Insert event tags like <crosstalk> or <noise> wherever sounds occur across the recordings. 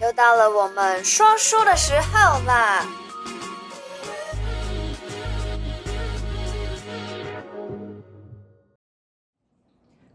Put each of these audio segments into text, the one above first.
又到了我们说书的时候啦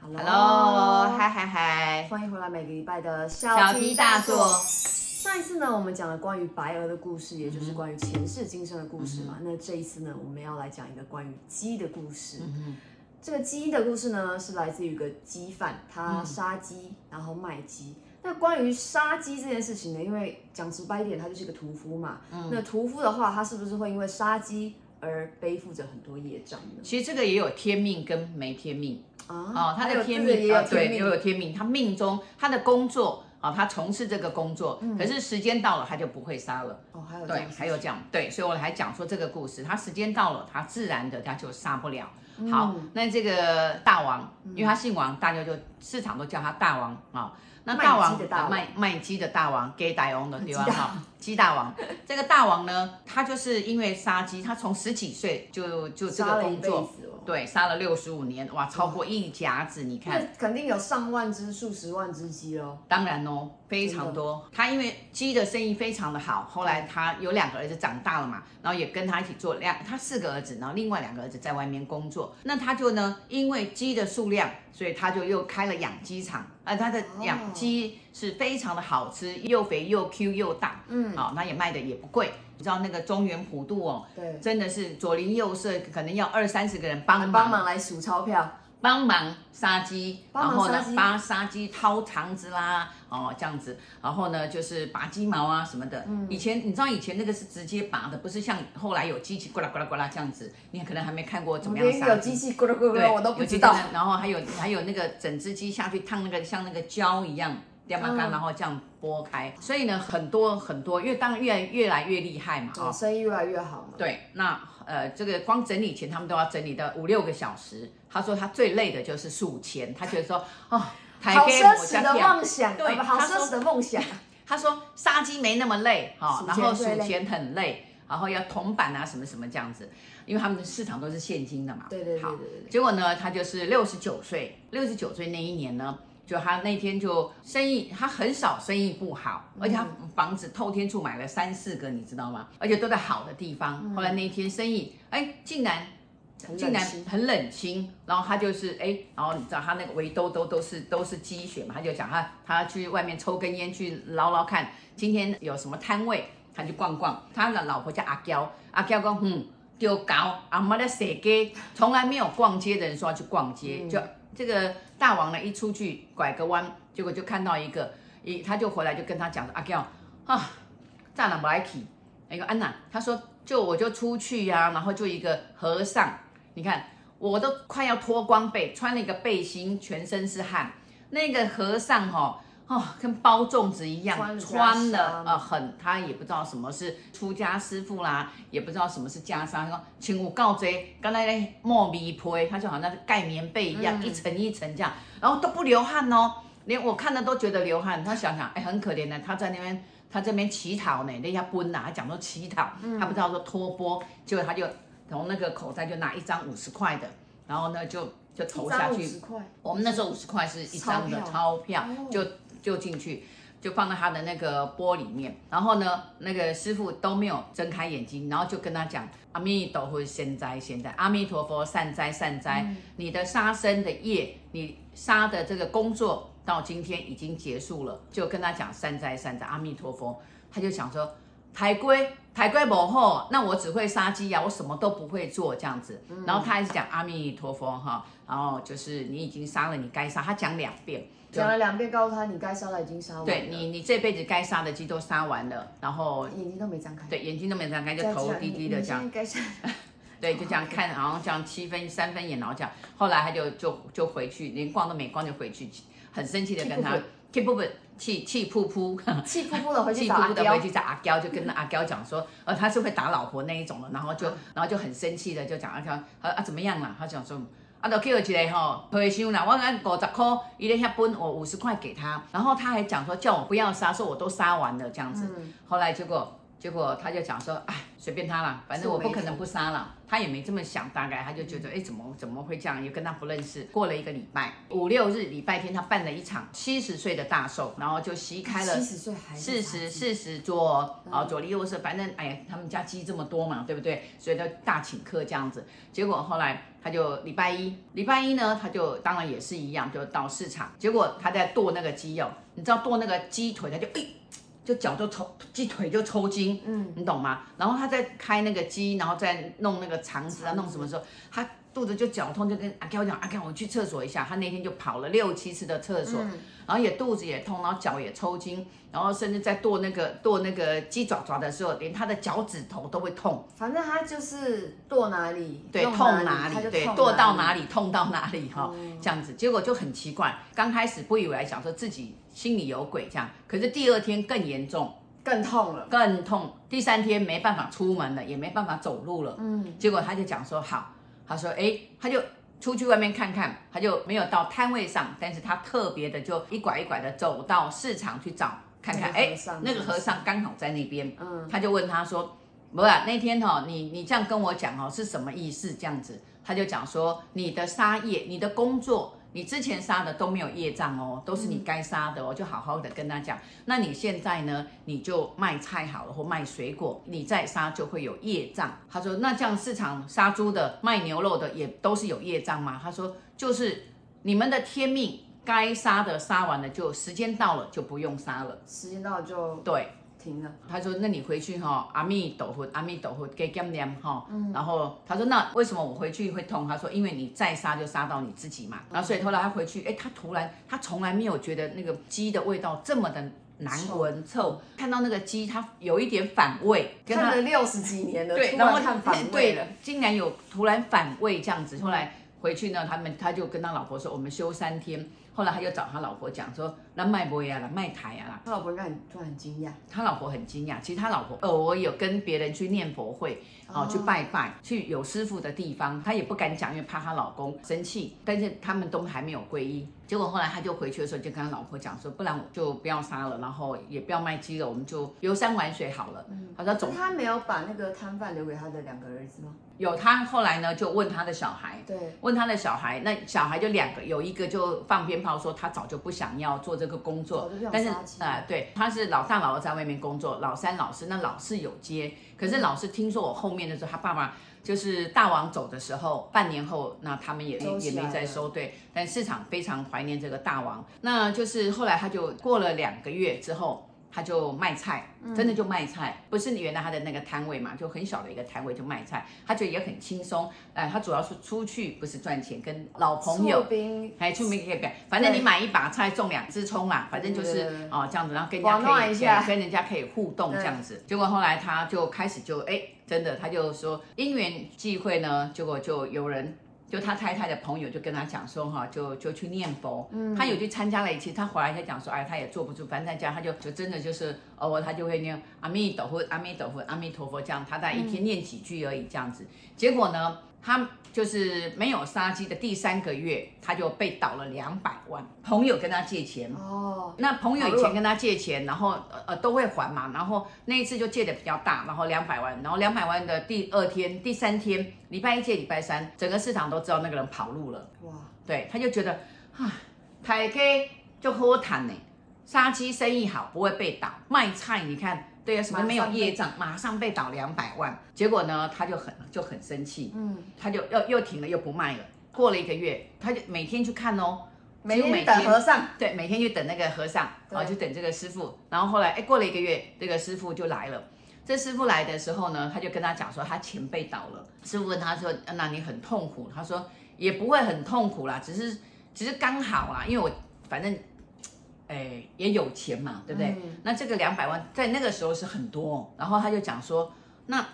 ！Hello，嗨嗨嗨，欢迎回来每个礼拜的小题大做。上一次呢，我们讲了关于白鹅的故事，也就是关于前世今生的故事嘛。嗯、那这一次呢，我们要来讲一个关于鸡的故事。嗯、这个鸡的故事呢，是来自于一个鸡贩，他杀鸡，嗯、然后卖鸡。那关于杀鸡这件事情呢，因为讲直白一点，他就是一个屠夫嘛。嗯、那屠夫的话，他是不是会因为杀鸡而背负着很多业障呢？其实这个也有天命跟没天命啊。哦，他的天命也有天命，也有天命。他命中他的工作啊，他从事这个工作，嗯、可是时间到了，他就不会杀了。哦，还有对，还有这样对，所以我还讲说这个故事，他时间到了，他自然的他就杀不了。好，嗯、那这个大王，因为他姓王，大家就市场都叫他大王啊。哦那大王卖卖鸡的大王，给大王的对吧？哈，鸡大王，这个大王呢，他就是因为杀鸡，他从十几岁就就这个工作。对，杀了六十五年，哇，超过一甲子，你看，肯定有上万只、数十万只鸡喽。当然哦，非常多。他因为鸡的生意非常的好，后来他有两个儿子长大了嘛，然后也跟他一起做两，他四个儿子，然后另外两个儿子在外面工作。那他就呢，因为鸡的数量，所以他就又开了养鸡场，啊他的养鸡是非常的好吃，又肥又 Q 又大，嗯，好，那也卖的也不贵。你知道那个中原普渡哦，对，真的是左邻右舍可能要二三十个人帮忙。帮忙来数钞票，帮忙杀鸡，然后呢帮杀鸡掏肠子啦，哦这样子，然后呢就是拔鸡毛啊什么的。嗯，以前你知道以前那个是直接拔的，不是像后来有机器咕啦咕啦咕啦这样子，你可能还没看过怎么样杀。有机器咕啦咕啦，我都不知道。然后还有还有那个整只鸡下去烫那个像那个胶一样。电麻杆，然后这样剥开，所以呢，很多很多，因为当然越来越来越厉害嘛，啊，生意越来越好嘛。对，那呃，这个光整理钱，他们都要整理到五六个小时。他说他最累的就是数钱，他觉得说，哦，好奢侈的梦想，对，好奢侈的梦想。他说杀鸡没那么累，哈，然后数钱很累，然后要铜板啊什么什么这样子，因为他们的市场都是现金的嘛。对对对对。好，结果呢，他就是六十九岁，六十九岁那一年呢。就他那天就生意，他很少生意不好，而且他房子透天处买了三四个，你知道吗？而且都在好的地方。后来那天生意，哎，竟然竟然很冷清。然后他就是哎，然后你知道他那个围兜兜都是都是积雪嘛，他就讲他他去外面抽根烟去捞捞看，今天有什么摊位，他去逛逛。他的老婆叫阿娇，阿娇讲嗯，丢搞阿妈的设计，从来没有逛街的人说要去逛街，就。这个大王呢，一出去拐个弯，结果就看到一个，一他就回来就跟他讲的：“阿娇啊，咋了不来去？那个安娜，他说就我就出去呀、然后就一个和尚，你看我都快要脱光背，穿了一个背心，全身是汗，那个和尚哈。”哦，跟包粽子一样，穿，穿了呃很，他也不知道什么是出家师傅啦，也不知道什么是袈裟。他说，请我告诫，刚才那莫米胚，他就好像盖棉被一样，嗯、一层一层这样，然后都不流汗哦，连我看了都觉得流汗。他想想，哎，很可怜的，他在那边，他这边乞讨呢，人家奔呐，他讲说乞讨，嗯、他不知道说托钵，结果他就从那个口袋就拿一张五十块的，然后呢就就投下去。我们那时候五十块是一张的钞票就。就进去，就放到他的那个钵里面，然后呢，那个师傅都没有睁开眼睛，然后就跟他讲：“阿弥陀佛，善哉善哉，阿弥陀佛，善哉善哉，嗯、你的杀生的业，你杀的这个工作到今天已经结束了。”就跟他讲：“善哉善哉，阿弥陀佛。”他就想说：“海龟台龟不后，那我只会杀鸡呀，我什么都不会做这样子。嗯”然后他还是讲：“阿弥陀佛，哈，然后就是你已经杀了你该杀。”他讲两遍。讲了两遍，告诉他你该杀的已经杀完了。对你，你这辈子该杀的鸡都杀完了，然后眼睛都没张开。对，眼睛都没张开，就头低低的这样。该杀。<laughs> 对，就这样看，然后这样七分三分眼，然后这样。后来他就就就回去，连逛都没逛就回去，很生气的跟他气噗噗，气气噗噗，气噗噗的回去找阿娇，回去找阿娇，就跟阿娇讲说，呃，他是会打老婆那一种的，然后就然后就很生气的就讲阿娇，啊啊怎么样了？他讲说。啊，就叫一个吼和尚啦，我按五十块，伊咧遐分我五十块给他，然后他还讲说叫我不要杀，说我都杀完了这样子。嗯、后来结果结果他就讲说，哎，随便他了，反正我不可能不杀了。他也没这么想，大概他就觉得，哎，怎么怎么会这样？也跟他不认识。过了一个礼拜，五六日礼拜天，他办了一场七十岁的大寿，然后就席开了七十岁还四十四十桌，啊，左邻右舍，反正哎呀，他们家鸡这么多嘛，对不对？所以他大请客这样子。结果后来他就礼拜一，礼拜一呢，他就当然也是一样，就到市场。结果他在剁那个鸡肉，你知道剁那个鸡腿，他就哎。就脚就抽，鸡腿就抽筋，嗯，你懂吗？然后他在开那个鸡，然后再弄那个肠子啊，弄什么时候，他肚子就绞痛，就跟阿 Q 讲，阿 Q 我去厕所一下。他那天就跑了六七次的厕所，嗯、然后也肚子也痛，然后脚也抽筋，然后甚至在剁那个剁那个鸡爪爪的时候，连他的脚趾头都会痛。反正他就是剁哪里，对，痛哪里，对，剁到哪里痛到哪里哈，嗯、这样子。结果就很奇怪，刚开始不以为来，想说自己。心里有鬼，这样，可是第二天更严重，更痛了，更痛。第三天没办法出门了，也没办法走路了。嗯，结果他就讲说好，他说哎，他就出去外面看看，他就没有到摊位上，但是他特别的就一拐一拐的走到市场去找看看，哎，那个和尚刚好在那边，嗯，他就问他说，不是那天哈、哦，你你这样跟我讲哦，是什么意思？这样子，他就讲说你的杀业，你的工作。你之前杀的都没有业障哦，都是你该杀的哦，就好好的跟他讲。那你现在呢？你就卖菜好了，或卖水果，你再杀就会有业障。他说，那这样市场杀猪的、卖牛肉的也都是有业障吗？他说，就是你们的天命，该杀的杀完了，就时间到了就不用杀了。时间到了就对。停了，他说：“那你回去哈，阿弥陀佛，阿弥陀佛，给干念哈。嗯、然后他说：那为什么我回去会痛？他说：因为你再杀就杀到你自己嘛。然后所以后来他回去，哎，他突然他从来没有觉得那个鸡的味道这么的难闻臭，看到那个鸡，他有一点反胃，跟了六十几年了，对，然后看反胃了，竟然有突然反胃这样子。后来回去呢，他们他就跟他老婆说：我们休三天。”后来他就找他老婆讲说，那卖不呀啦，卖台呀啦。他老婆应该很突然很惊讶。他老婆很惊讶，其实他老婆偶尔有跟别人去念佛会，哦，哦，去拜拜，去有师傅的地方，他也不敢讲，因为怕她老公生气。但是他们都还没有皈依。结果后来他就回去的时候，就跟他老婆讲说，不然我就不要杀了，然后也不要卖鸡了，我们就游山玩水好了。嗯，好像总他没有把那个摊贩留给他的两个儿子吗？有，他后来呢就问他的小孩，对，问他的小孩，那小孩就两个，有一个就放鞭炮说他早就不想要做这个工作，但是啊、呃，对，他是老大老二在外面工作，老三老四那老四有接，可是老四听说我后面的时候，他爸爸。就是大王走的时候，半年后，那他们也也没再收对，但市场非常怀念这个大王。那就是后来他就过了两个月之后。他就卖菜，真的就卖菜，嗯、不是原来他的那个摊位嘛，就很小的一个摊位就卖菜，他觉得也很轻松。哎，他主要是出去不是赚钱，跟老朋友，还出名可以变，反正你买一把菜送两只葱啦，反正就是哦这样子，然后跟人家可以跟人家可以互动这样子。结果后来他就开始就哎，真的他就说因缘际会呢，结果就有人。就他太太的朋友就跟他讲说哈，就就去念佛，嗯，他有去参加了一次，他回来他讲说，哎，他也坐不住，反正在家他就就真的就是哦，他就会念阿弥陀佛，阿弥陀佛，阿弥陀佛这样，他在一天念几句而已这样子，结果呢，他。就是没有杀鸡的第三个月，他就被倒了两百万。朋友跟他借钱哦，那朋友以前跟他借钱，然后呃都会还嘛。然后那一次就借的比较大，然后两百万。然后两百万的第二天、第三天，礼拜一借礼拜三，整个市场都知道那个人跑路了。哇，对，他就觉得啊，台 K 就好谈呢，杀鸡生意好，不会被倒。卖菜你看。对啊，什么没有业障，马上被倒两百万。结果呢，他就很就很生气，嗯，他就又又停了，又不卖了。过了一个月，他就每天去看哦，每天等和尚，对，每天去等那个和尚，然后就等这个师傅。然后后来，哎，过了一个月，这个师傅就来了。这师傅来的时候呢，他就跟他讲说，他钱被倒了。师傅问他说，那你很痛苦？他说也不会很痛苦啦，只是只是刚好啊，因为我反正。哎，也有钱嘛，对不对？嗯、那这个两百万在那个时候是很多，然后他就讲说，那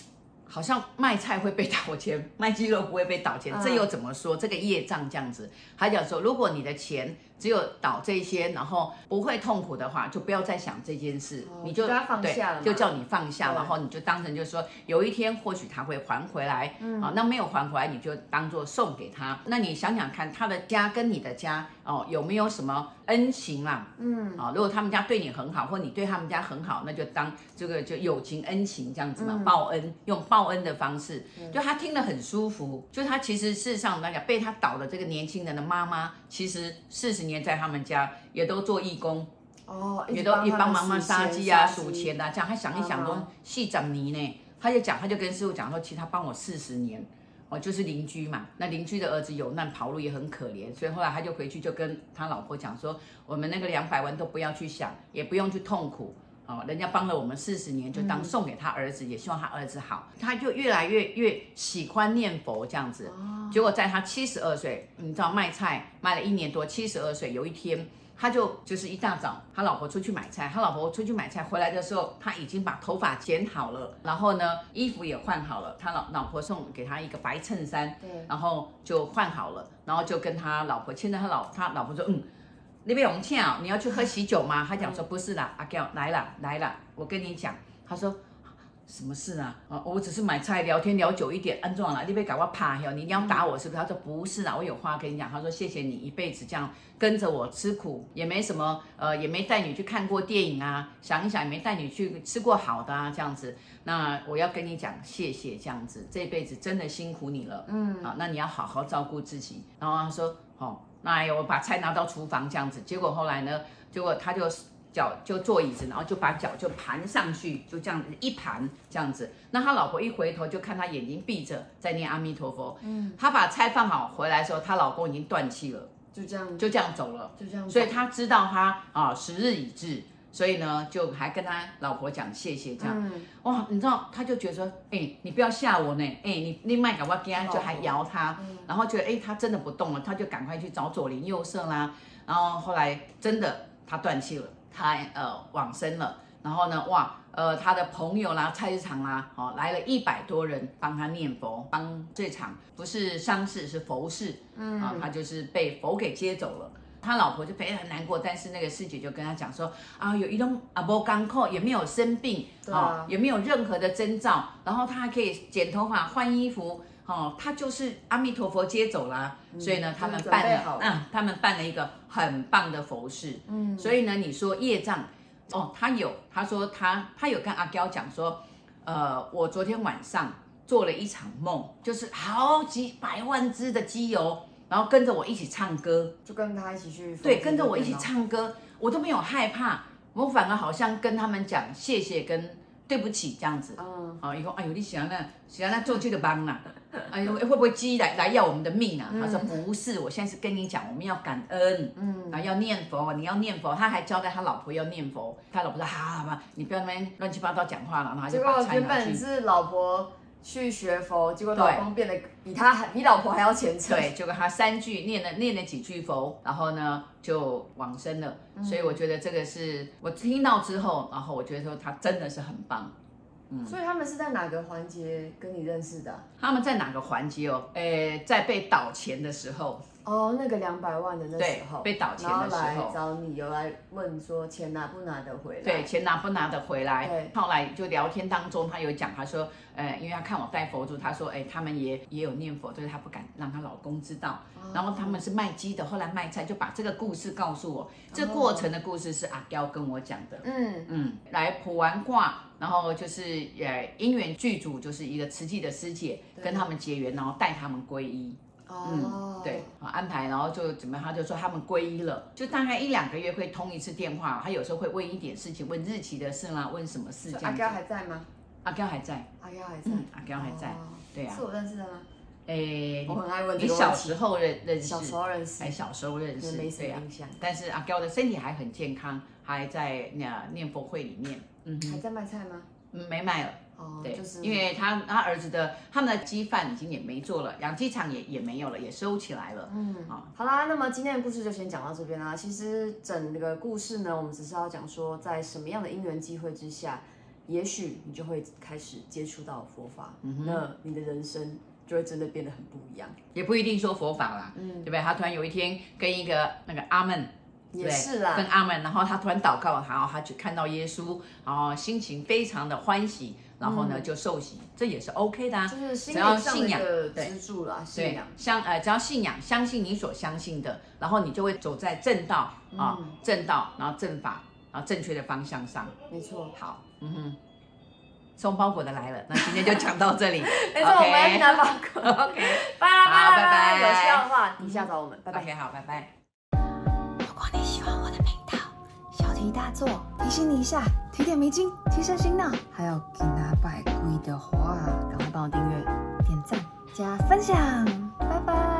<tsk> 好像卖菜会被倒钱，<laughs> 卖鸡肉不会被倒钱，嗯、这又怎么说？这个业障这样子，他讲说，如果你的钱只有倒这些，然后不会痛苦的话，就不要再想这件事，哦、你就他放下了，对，就叫你放下，然后你就当成就是说，有一天或许他会还回来，嗯，啊，那没有还回来，你就当做送给他。那你想想看，他的家跟你的家哦，有没有什么恩情啊？嗯，啊，如果他们家对你很好，或你对他们家很好，那就当这个就友情恩情这样子嘛，嗯、报恩，用报恩的方式，就他听了很舒服，就他其实事实上那个被他倒的这个年轻人的妈妈，其实四十年在他们家也都做义工。哦，也都一帮忙忙杀鸡啊、数钱啊，这样他想一想都，细长泥呢，他就讲，他就跟师傅讲说，其实他帮我四十年，哦，就是邻居嘛，那邻居的儿子有难跑路也很可怜，所以后来他就回去就跟他老婆讲说，我们那个两百万都不要去想，也不用去痛苦，哦，人家帮了我们四十年，就当送给他儿子，也希望他儿子好，他就越来越越喜欢念佛这样子，结果在他七十二岁，你知道卖菜卖了一年多，七十二岁有一天。他就就是一大早，他老婆出去买菜，他老婆出去买菜回来的时候，他已经把头发剪好了，然后呢，衣服也换好了。他老老婆送给他一个白衬衫，对，然后就换好了，然后就跟他老婆牵着他老他老婆说，嗯，那边我们欠啊，你要去喝喜酒吗？他讲说不是啦，阿娇来了来了，我跟你讲，他说。什么事啊？啊，我只是买菜聊天聊久一点，安装了，你别搞我怕哟！你一定要打我是不是？他说不是啊，我有话跟你讲。他说谢谢你一辈子这样跟着我吃苦，也没什么，呃，也没带你去看过电影啊，想一想也没带你去吃过好的啊，这样子。那我要跟你讲谢谢，这样子这辈子真的辛苦你了，嗯，好，那你要好好照顾自己。然后他说，好，哎呦，我把菜拿到厨房这样子。结果后来呢，结果他就。脚就坐椅子，然后就把脚就盘上去，就这样一盘这样子。那他老婆一回头就看他眼睛闭着在念阿弥陀佛。嗯，他把菜放好回来的时候，她老公已经断气了，就这样就这样走了，就这样。所以他知道他啊时日已至，所以呢就还跟他老婆讲谢谢这样。嗯、哇，你知道他就觉得说，哎，你不要吓我呢，哎，你你卖给我给他就还摇他，嗯、然后觉得哎他真的不动了，他就赶快去找左邻右舍啦。然后后来真的他断气了。他呃往生了，然后呢，哇，呃，他的朋友啦，菜市场啦，哦，来了一百多人帮他念佛，帮这场不是丧事是佛事，嗯，啊，他就是被佛给接走了。他老婆就非常难过，但是那个师姐就跟他讲说，啊，有一种啊波干扣，也没有生病，啊，啊，也没有任何的征兆，然后他还可以剪头发、换衣服。哦，他就是阿弥陀佛接走了，嗯、所以呢，他们办了，嗯，他们办了一个很棒的佛事，嗯，所以呢，你说业障，哦，他有，他说他他有跟阿娇讲说，呃，我昨天晚上做了一场梦，就是好几百万支的机油，然后跟着我一起唱歌，就跟他一起去，对，跟着我一起唱歌，我都没有害怕，我反而好像跟他们讲谢谢跟对不起这样子，嗯，好，以后哎呦，你喜欢那喜欢那做这个帮啦。<laughs> 哎呦，会不会鸡来来要我们的命啊？嗯、他说不是，我现在是跟你讲，我们要感恩，嗯，然后要念佛，你要念佛。他还交代他老婆要念佛，他老婆说好好吧，你不要那边乱七八糟讲话了。然后就把菜拿去。结果原本是老婆去学佛，结果老公变得比他还比老婆还要虔诚。对，就跟他三句念了念了几句佛，然后呢就往生了。嗯、所以我觉得这个是我听到之后，然后我觉得说他真的是很棒。嗯、所以他们是在哪个环节跟你认识的、啊？他们在哪个环节哦？诶，在被倒钱的时候。哦，那个两百万的那时候，被倒钱的时候，来找你，有来问说钱拿不拿得回来？对，钱拿不拿得回来？对。后来就聊天当中，他有讲，他说，呃，因为他看我带佛珠，他说，哎，他们也也有念佛，就是他不敢让她老公知道。哦、然后他们是卖鸡的，后来卖菜，就把这个故事告诉我。这过程的故事是阿娇跟我讲的。嗯嗯。来卜完卦，然后就是呃因缘具足，就是一个慈济的师姐跟他们结缘，然后带他们皈依。嗯，对，安排，然后就怎么样，他就说他们皈依了，就大概一两个月会通一次电话，他有时候会问一点事情，问日期的事啦，问什么事。阿娇还在吗？阿娇还在。阿娇还在。阿娇还在。对呀。是我认识的吗？诶，我很爱问。你小时候认认识？小时候认识。还，小时候认识。没什么印象。但是阿娇的身体还很健康，还在那念佛会里面。嗯。还在卖菜吗？嗯，没卖了。哦，对，就是因为他他儿子的他们的鸡饭已经也没做了，养鸡场也也没有了，也收起来了。嗯，好，好啦，那么今天的故事就先讲到这边啦。其实整个故事呢，我们只是要讲说，在什么样的因缘机会之下，也许你就会开始接触到佛法，那你的人生就会真的变得很不一样。也不一定说佛法啦，嗯，对不对？他突然有一天跟一个那个阿门，也是啦，跟阿门，然后他突然祷告，然后他去看到耶稣，然后心情非常的欢喜，然后呢、嗯、就受洗，这也是 OK 的啊，就是只要信仰的支柱啦，信仰相呃只要信仰，相信你所相信的，然后你就会走在正道啊、嗯，正道，然后正法，然后正确的方向上。没错，好，嗯哼。送包裹的来了，那今天就讲到这里。<laughs> 没错，我们要去拿包裹。<laughs> OK，<laughs> 拜拜拜拜。有需要的话，底下找我们。拜拜。OK，好，拜拜。如果你喜欢我的频道，小题大做，提醒你一下，提点迷津，提升心脑，还有给拿百贵的话，赶快帮我订阅、点赞、加分享。拜拜